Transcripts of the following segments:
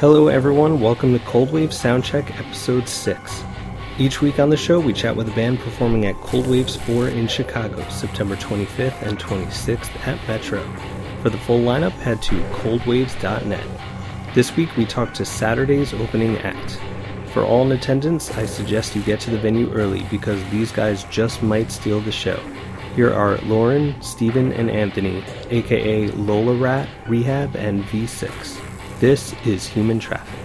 Hello, everyone. Welcome to Cold Wave Soundcheck Episode 6. Each week on the show, we chat with a band performing at Cold Waves 4 in Chicago, September 25th and 26th at Metro. For the full lineup, head to coldwaves.net. This week, we talk to Saturday's opening act. For all in attendance, I suggest you get to the venue early because these guys just might steal the show. Here are Lauren, Steven, and Anthony, aka Lola Rat, Rehab, and V6. This is Human Traffic.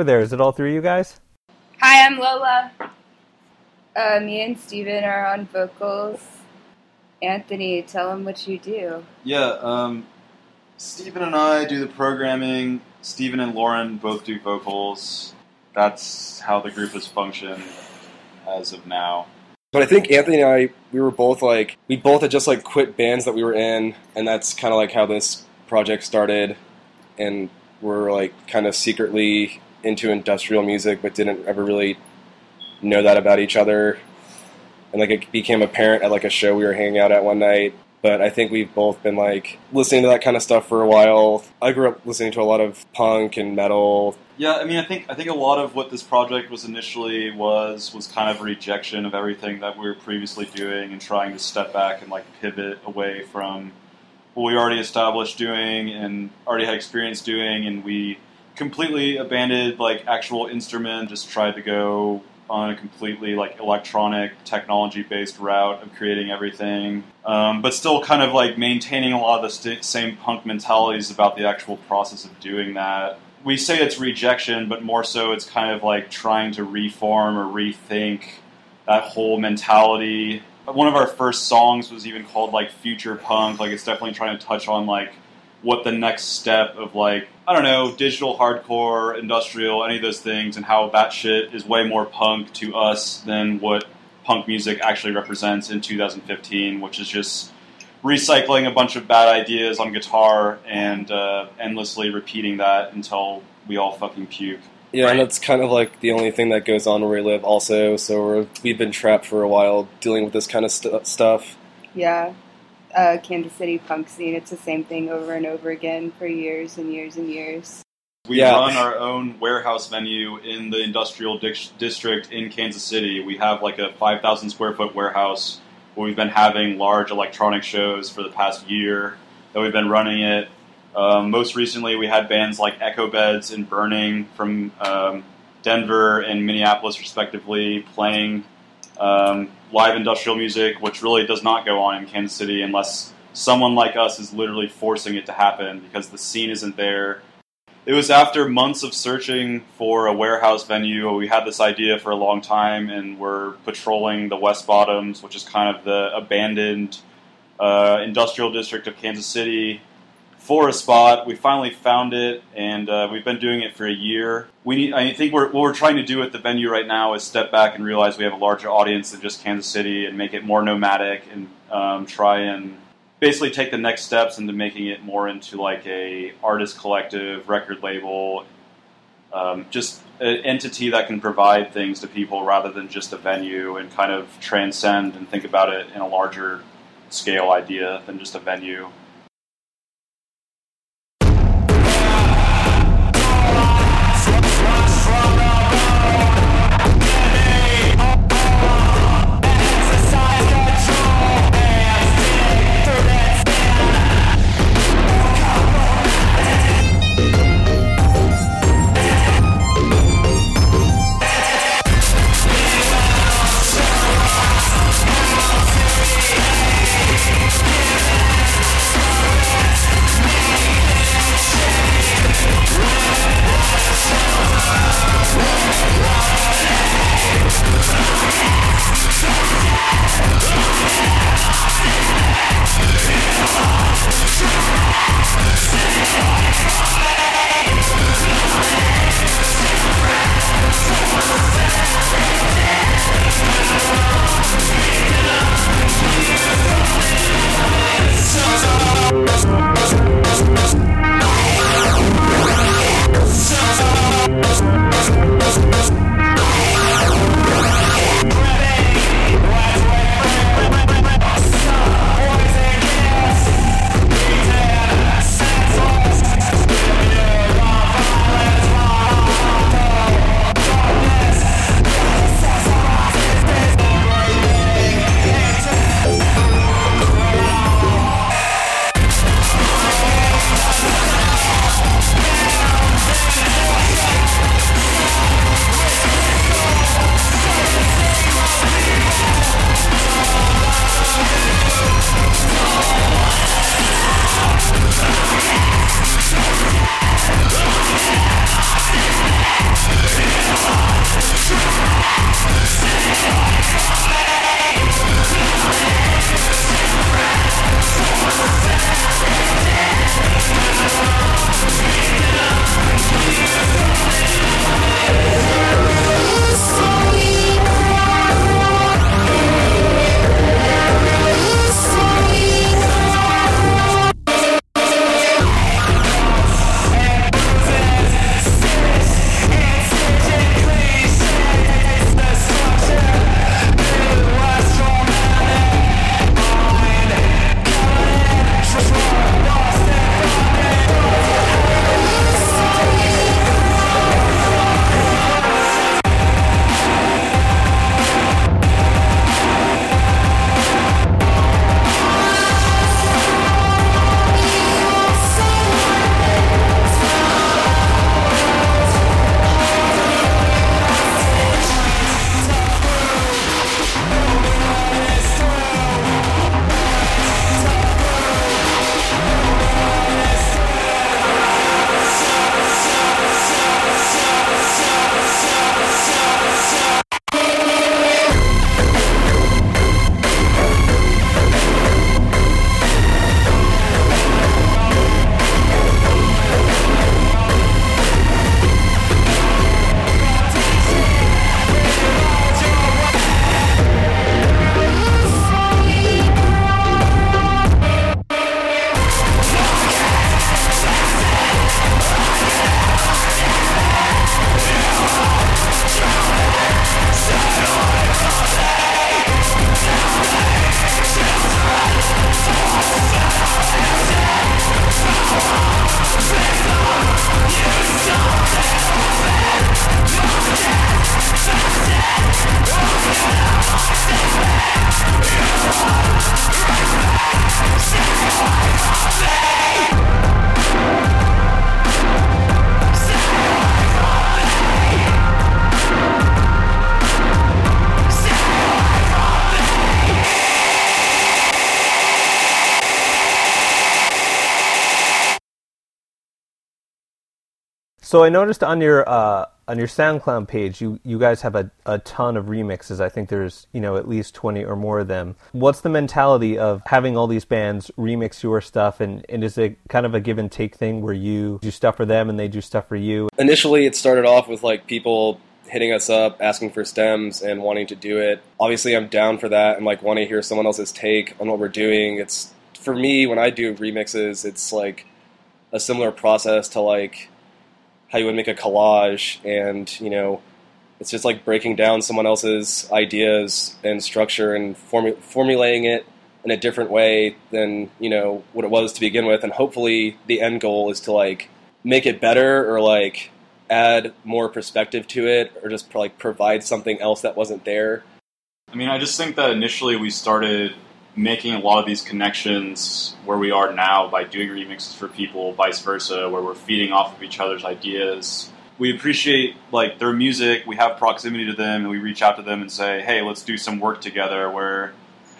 Over there? Is it all three of you guys? Hi, I'm Lola. Uh, me and Steven are on vocals. Anthony, tell them what you do. Yeah, um, Steven and I do the programming. Steven and Lauren both do vocals. That's how the group has functioned as of now. But I think Anthony and I, we were both like, we both had just like quit bands that we were in, and that's kind of like how this project started. And we're like kind of secretly into industrial music, but didn't ever really know that about each other. And like it became apparent at like a show we were hanging out at one night. But I think we've both been like listening to that kind of stuff for a while. I grew up listening to a lot of punk and metal. Yeah, I mean, I think I think a lot of what this project was initially was was kind of a rejection of everything that we were previously doing and trying to step back and like pivot away from what we already established doing and already had experience doing, and we completely abandoned like actual instrument, just tried to go on a completely like electronic technology based route of creating everything, um, but still kind of like maintaining a lot of the st- same punk mentalities about the actual process of doing that. We say it's rejection, but more so it's kind of like trying to reform or rethink that whole mentality. One of our first songs was even called like Future Punk. Like it's definitely trying to touch on like what the next step of like I don't know, digital hardcore, industrial, any of those things, and how that shit is way more punk to us than what punk music actually represents in 2015, which is just recycling a bunch of bad ideas on guitar and uh, endlessly repeating that until we all fucking puke. Yeah, and that's kind of like the only thing that goes on where we live, also. So we're, we've been trapped for a while dealing with this kind of st- stuff. Yeah. Uh, Kansas City punk scene, it's the same thing over and over again for years and years and years. We Yeah. run our own warehouse venue in the industrial dic- district in Kansas City. We have like a 5,000 square foot warehouse where we've been having large electronic shows for the past year that we've been running it. Um, most recently, we had bands like Echo Beds and Burning from um, Denver and Minneapolis, respectively, playing um, live industrial music, which really does not go on in Kansas City unless someone like us is literally forcing it to happen because the scene isn't there. It was after months of searching for a warehouse venue. We had this idea for a long time, and we're patrolling the West Bottoms, which is kind of the abandoned uh, industrial district of Kansas City, for a spot. We finally found it, and uh, we've been doing it for a year. We need, I think we're, what we're trying to do at the venue right now is step back and realize we have a larger audience than just Kansas City, and make it more nomadic, and um, try and basically take the next steps into making it more into like a artist collective, record label, um, just an entity that can provide things to people rather than just a venue, and kind of transcend and think about it in a larger scale idea than just a venue. So I noticed on your uh, on your SoundCloud page, you, you guys have a, a ton of remixes. I think there's you know at least twenty or more of them. What's the mentality of having all these bands remix your stuff, and, and is it kind of a give and take thing where you do stuff for them and they do stuff for you? Initially, it started off with like people hitting us up, asking for stems, and wanting to do it. Obviously, I'm down for that and like wanting to hear someone else's take on what we're doing. It's for me when I do remixes, it's like a similar process to like how you would make a collage and you know it's just like breaking down someone else's ideas and structure and formu- formulating it in a different way than you know what it was to begin with. And hopefully the end goal is to like make it better or like add more perspective to it or just like provide something else that wasn't there. I mean, I just think that initially we started making a lot of these connections where we are now by doing remixes for people, vice versa, where we're feeding off of each other's ideas. We appreciate like their music, we have proximity to them, and we reach out to them and say, "Hey, let's do some work together." Where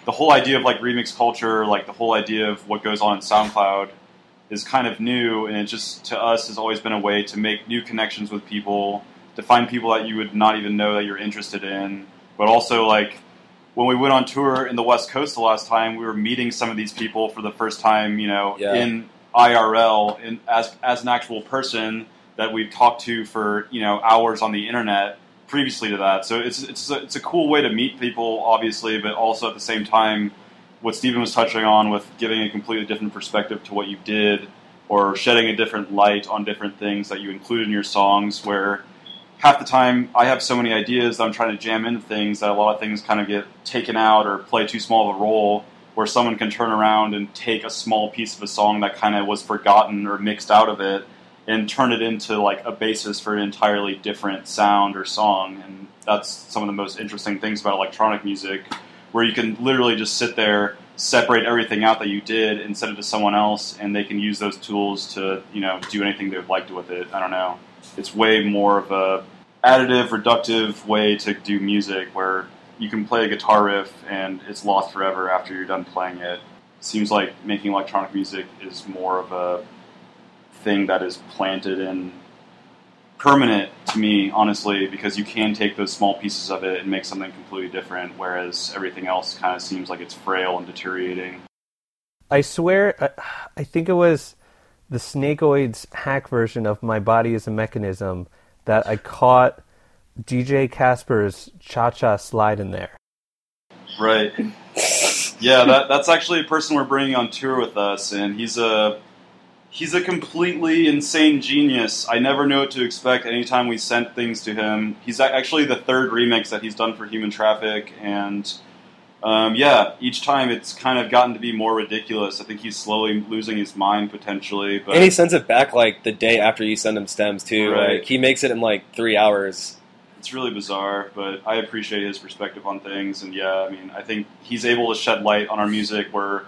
the whole idea of like remix culture, like the whole idea of what goes on in SoundCloud, is kind of new, and it just to us has always been a way to make new connections with people, to find people that you would not even know that you're interested in, but also like when we went on tour in the West Coast the last time, we were meeting some of these people for the first time, you know, Yeah. in IRL, in, as as an actual person that we've talked to for you know hours on the internet previously to that. So it's it's a, it's a cool way to meet people, obviously, but also at the same time, what Steven was touching on with giving a completely different perspective to what you did, or shedding a different light on different things that you include in your songs, where half the time I have so many ideas that I'm trying to jam into things that a lot of things kind of get taken out or play too small of a role. Where someone can turn around and take a small piece of a song that kind of was forgotten or mixed out of it and turn it into like a basis for an entirely different sound or song. And that's some of the most interesting things about electronic music, where you can literally just sit there, separate everything out that you did, and send it to someone else, and they can use those tools to you know do anything they'd like to with it. I don't know. It's way more of a additive, reductive way to do music where you can play a guitar riff and it's lost forever after you're done playing it. Seems like making electronic music is more of a thing that is planted and permanent to me, honestly, because you can take those small pieces of it and make something completely different, whereas everything else kind of seems like it's frail and deteriorating. I swear, I, think it was the Snakeoids hack version of My Body is a Mechanism that I caught DJ Casper's Cha Cha slide in there. Right. Yeah, that, that's actually a person we're bringing on tour with us, and he's a he's a completely insane genius. I never know what to expect anytime we sent things to him. He's actually the third remix that he's done for Human Traffic, and um, yeah, each time it's kind of gotten to be more ridiculous. I think he's slowly losing his mind potentially, but and he sends it back like the day after you send him stems too Right. like he makes it in like three hours it's really bizarre, but I appreciate his perspective on things. And yeah, I mean, I think he's able to shed light on our music where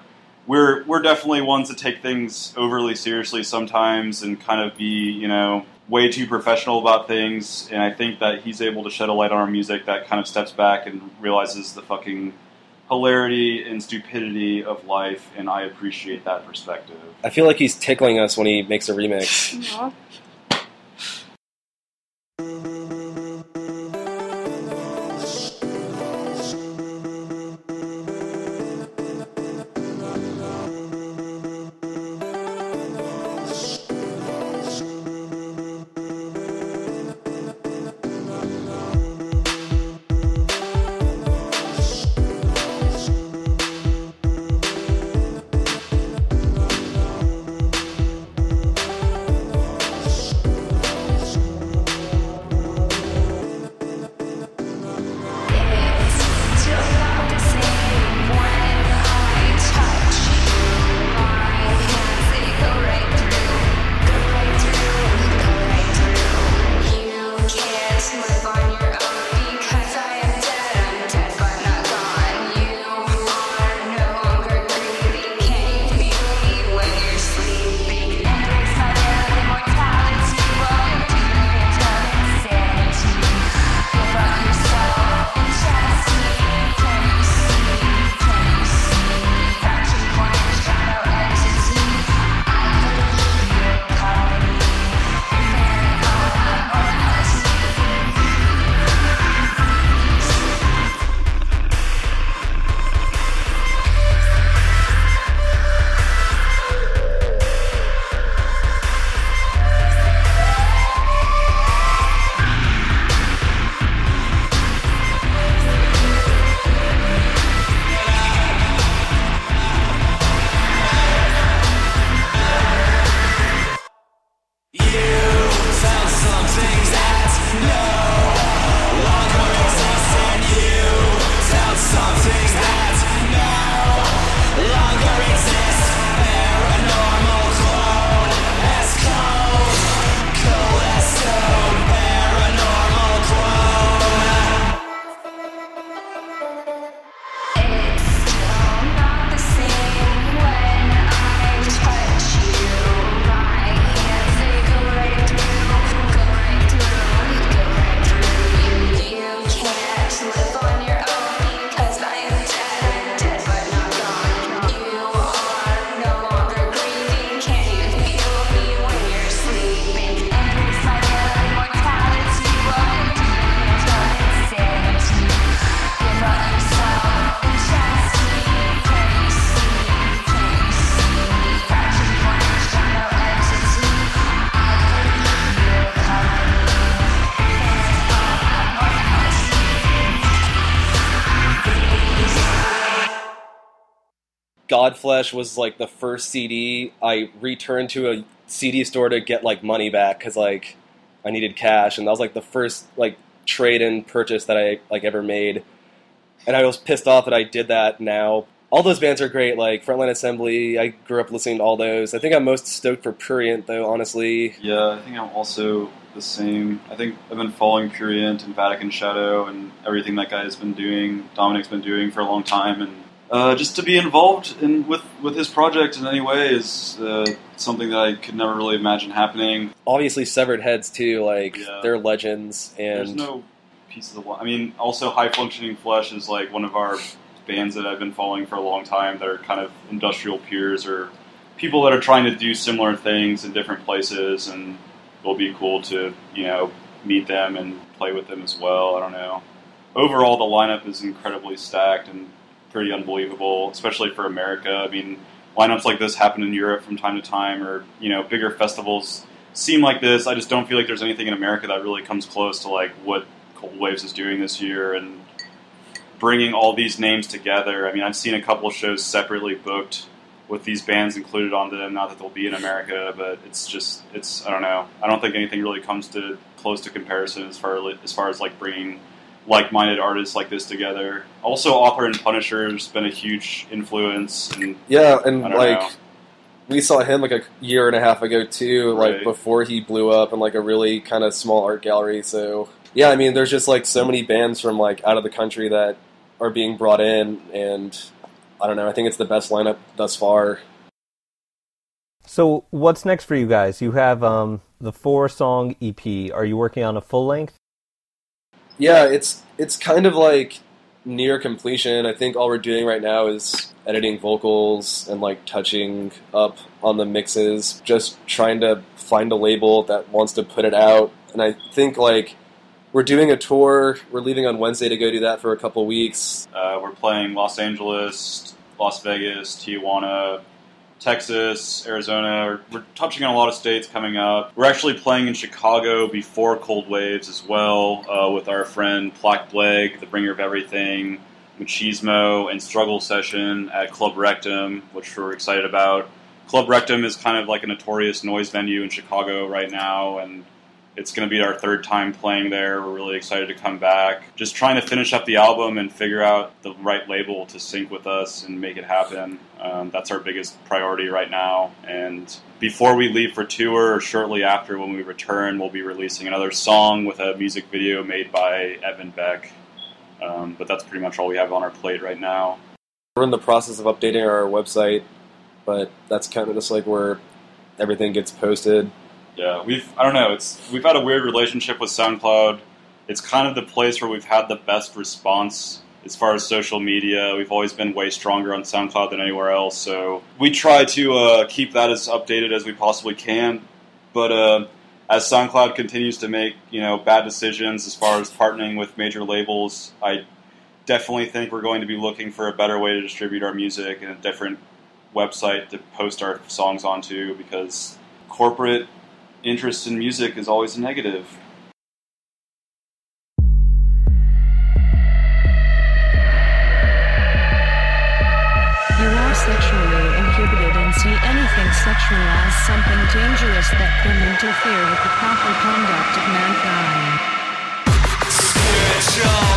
we're we're definitely ones that take things overly seriously sometimes and kind of be you know way too professional about things. And I think that he's able to shed a light on our music that kind of steps back and realizes the fucking hilarity and stupidity of life. And I appreciate that perspective. i feel like he's tickling us when he makes a remix Godflesh was like the first CD I returned to a CD store to get like money back because like I needed cash, and that was like the first like trade in purchase that I like ever made. And I was pissed off that I did that now. All those bands are great, like Frontline Assembly. I grew up listening to all those. I think I'm most stoked for Prurient, though, honestly. Yeah, I think I'm also the same. I think I've been following Prurient and Vatican Shadow and everything that guy has been doing, Dominick's been doing for a long time, and uh, just to be involved in with with his project in any way is uh, something that I could never really imagine happening. Obviously, Severed Heads too. Like Yeah. they're legends, and There's no piece of the. I mean, also High Functioning Flesh is like one of our bands that I've been following for a long time. That are kind of industrial peers or people that are trying to do similar things in different places, and it'll be cool to you know meet them and play with them as well. I don't know. Overall, the lineup is incredibly stacked and pretty unbelievable, especially for America. I mean, lineups like this happen in Europe from time to time, or you know, bigger festivals seem like this. I just don't feel like there's anything in America that really comes close to like what Cold Waves is doing this year and bringing all these names together. I mean, I've seen a couple of shows separately booked with these bands included on them. Not that they'll be in America, but it's just it's I don't know. I don't think anything really comes to close to comparison as far as far as like bringing like-minded artists like this together. Also, Author and Punisher has been a huge influence, and yeah, and like know. we saw him like a year and a half ago too, like Right. before he blew up in like a really kind of small art gallery. So yeah, I mean, there's just like so many bands from like out of the country that are being brought in, and I don't know. I think it's the best lineup thus far. So, what's next for you guys? You have um, the four song EP. Are you working on a full length? Yeah, it's it's kind of like near completion. I think all we're doing right now is editing vocals and like touching up on the mixes, just trying to find a label that wants to put it out. And I think like we're doing a tour. We're leaving on Wednesday to go do that for a couple weeks. Uh, we're playing Los Angeles, Las Vegas, Tijuana, Texas, Arizona. We're, touching on a lot of states coming up. We're actually playing in Chicago before Cold Waves as well uh, with our friend Plaque Blake, the bringer of everything, Machismo, and Struggle Session at Club Rectum, which we're excited about. Club Rectum is kind of like a notorious noise venue in Chicago right now, and it's going to be our third time playing there. We're really excited to come back. Just trying to finish up the album and figure out the right label to sync with us and make it happen. Um, that's our biggest priority right now. And before we leave for tour, or shortly after when we return, we'll be releasing another song with a music video made by Evan Beck. Um, but that's pretty much all we have on our plate right now. We're in the process of updating our website, but that's kind of just like where everything gets posted. Yeah, we've I don't know. It's we've had a weird relationship with SoundCloud. It's kind of the place where we've had the best response as far as social media. We've always been way stronger on SoundCloud than anywhere else. So we try to uh, keep that as updated as we possibly can. But uh, as SoundCloud continues to make you know bad decisions as far as partnering with major labels, I definitely think we're going to be looking for a better way to distribute our music and a different website to post our songs onto because corporate interest in music is always a negative. You are sexually inhibited and see anything sexual as something dangerous that can interfere with the proper conduct of mankind. Spiritual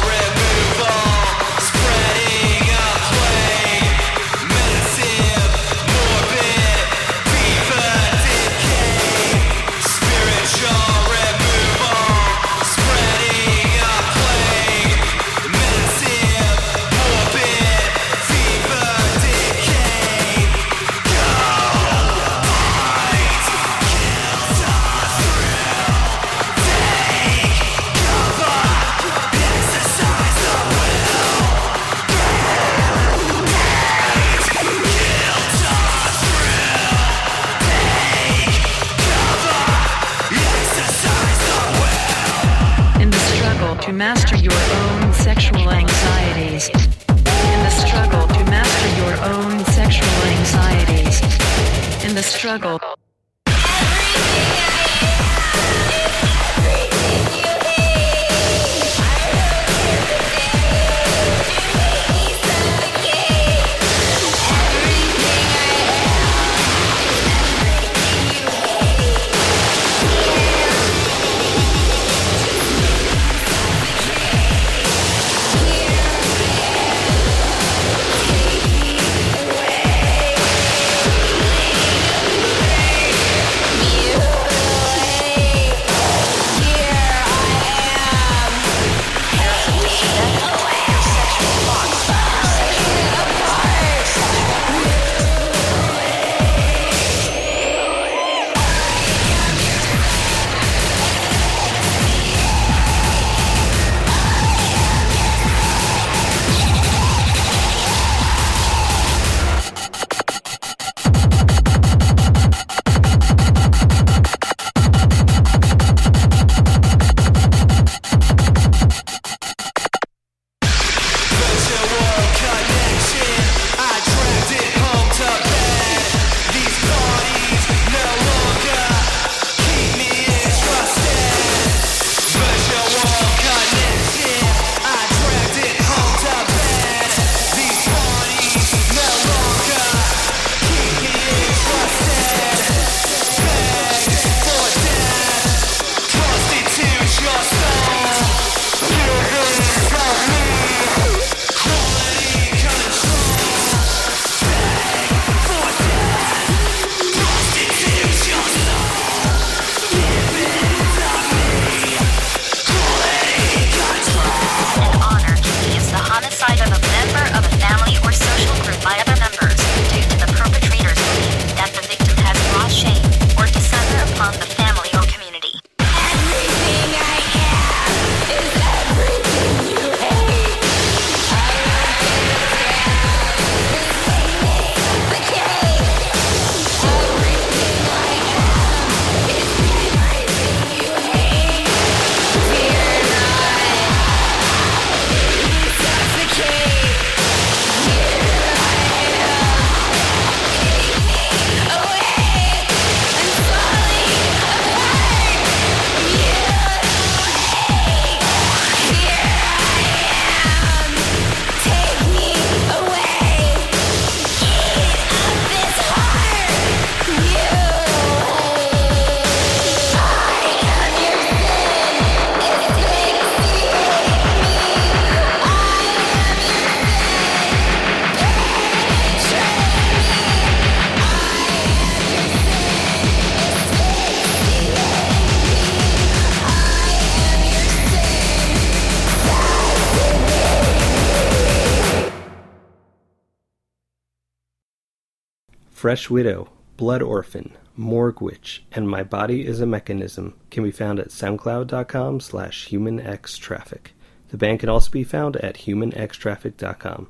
Fresh Widow, Blood Orphan, Morgue Witch, and My Body is a Mechanism can be found at soundcloud.com slash humanxtraffic. The band can also be found at humanxtraffic.com.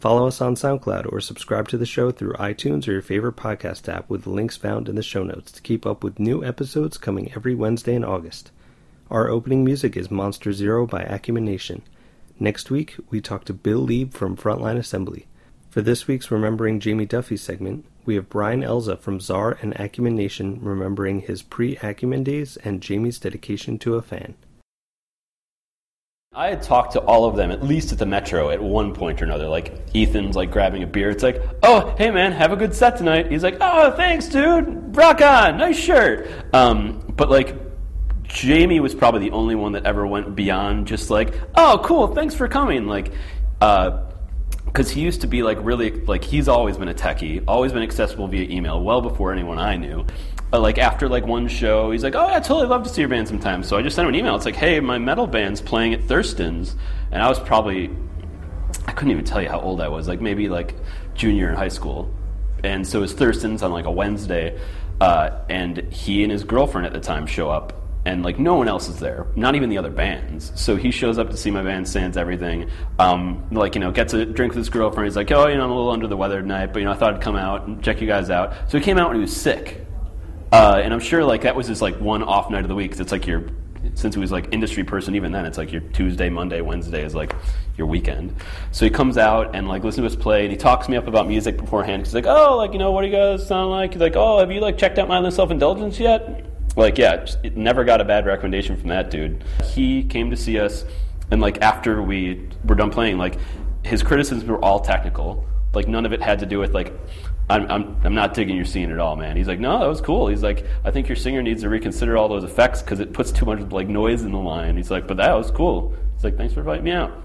Follow us on SoundCloud or subscribe to the show through iTunes or your favorite podcast app with the links found in the show notes to keep up with new episodes coming every Wednesday in August. Our opening music is Monster Zero by Acumen Nation. Next week, we talk to Bill Leeb from Frontline Assembly. For this week's Remembering Jamie Duffy segment, we have Brian Elza from Czar and Acumen Nation remembering his pre Acumen days and Jamie's dedication to a fan. I had talked to all of them, at least at the Metro, at one point or another. Like, Ethan's like grabbing a beer. It's like, oh, hey man, have a good set tonight. He's like, oh, thanks, dude. Rock on. Nice shirt. Um, but like, Jamie was probably the only one that ever went beyond just like, oh, cool, thanks for coming. Like, uh, because he used to be like really like he's always been a techie, always been accessible via email, well before anyone I knew. But like after like one show, he's like, "Oh, I totally love to see your band sometime." So I just sent him an email. It's like, "Hey, my metal band's playing at Thurston's," and I was probably I couldn't even tell you how old I was, like maybe like junior in high school. And so it's Thurston's on like a Wednesday, uh, and he and his girlfriend at the time show up, and like no one else is there, not even the other bands. So he shows up to see my band, stands everything, um, like you know, gets a drink with his girlfriend. He's like, oh, you know, I'm a little under the weather tonight, but you know, I thought I'd come out and check you guys out. So he came out when he was sick, uh, and I'm sure like that was his like one off night of the week. it's like your since he was like industry person even then it's like your tuesday monday wednesday is like your weekend so he comes out and like listens to us play and he talks me up about music beforehand he's like oh like you know what do you guys sound like he's like oh have you like checked out mindless self-indulgence yet like yeah it never got a bad recommendation from that dude he came to see us and like after we were done playing like his criticisms were all technical like none of it had to do with like I'm, I'm, I'm not digging your scene at all, man. He's like, no, that was cool. He's like, I think your singer needs to reconsider all those effects because it puts too much like noise in the line. He's like, but that was cool. He's like, thanks for inviting me out.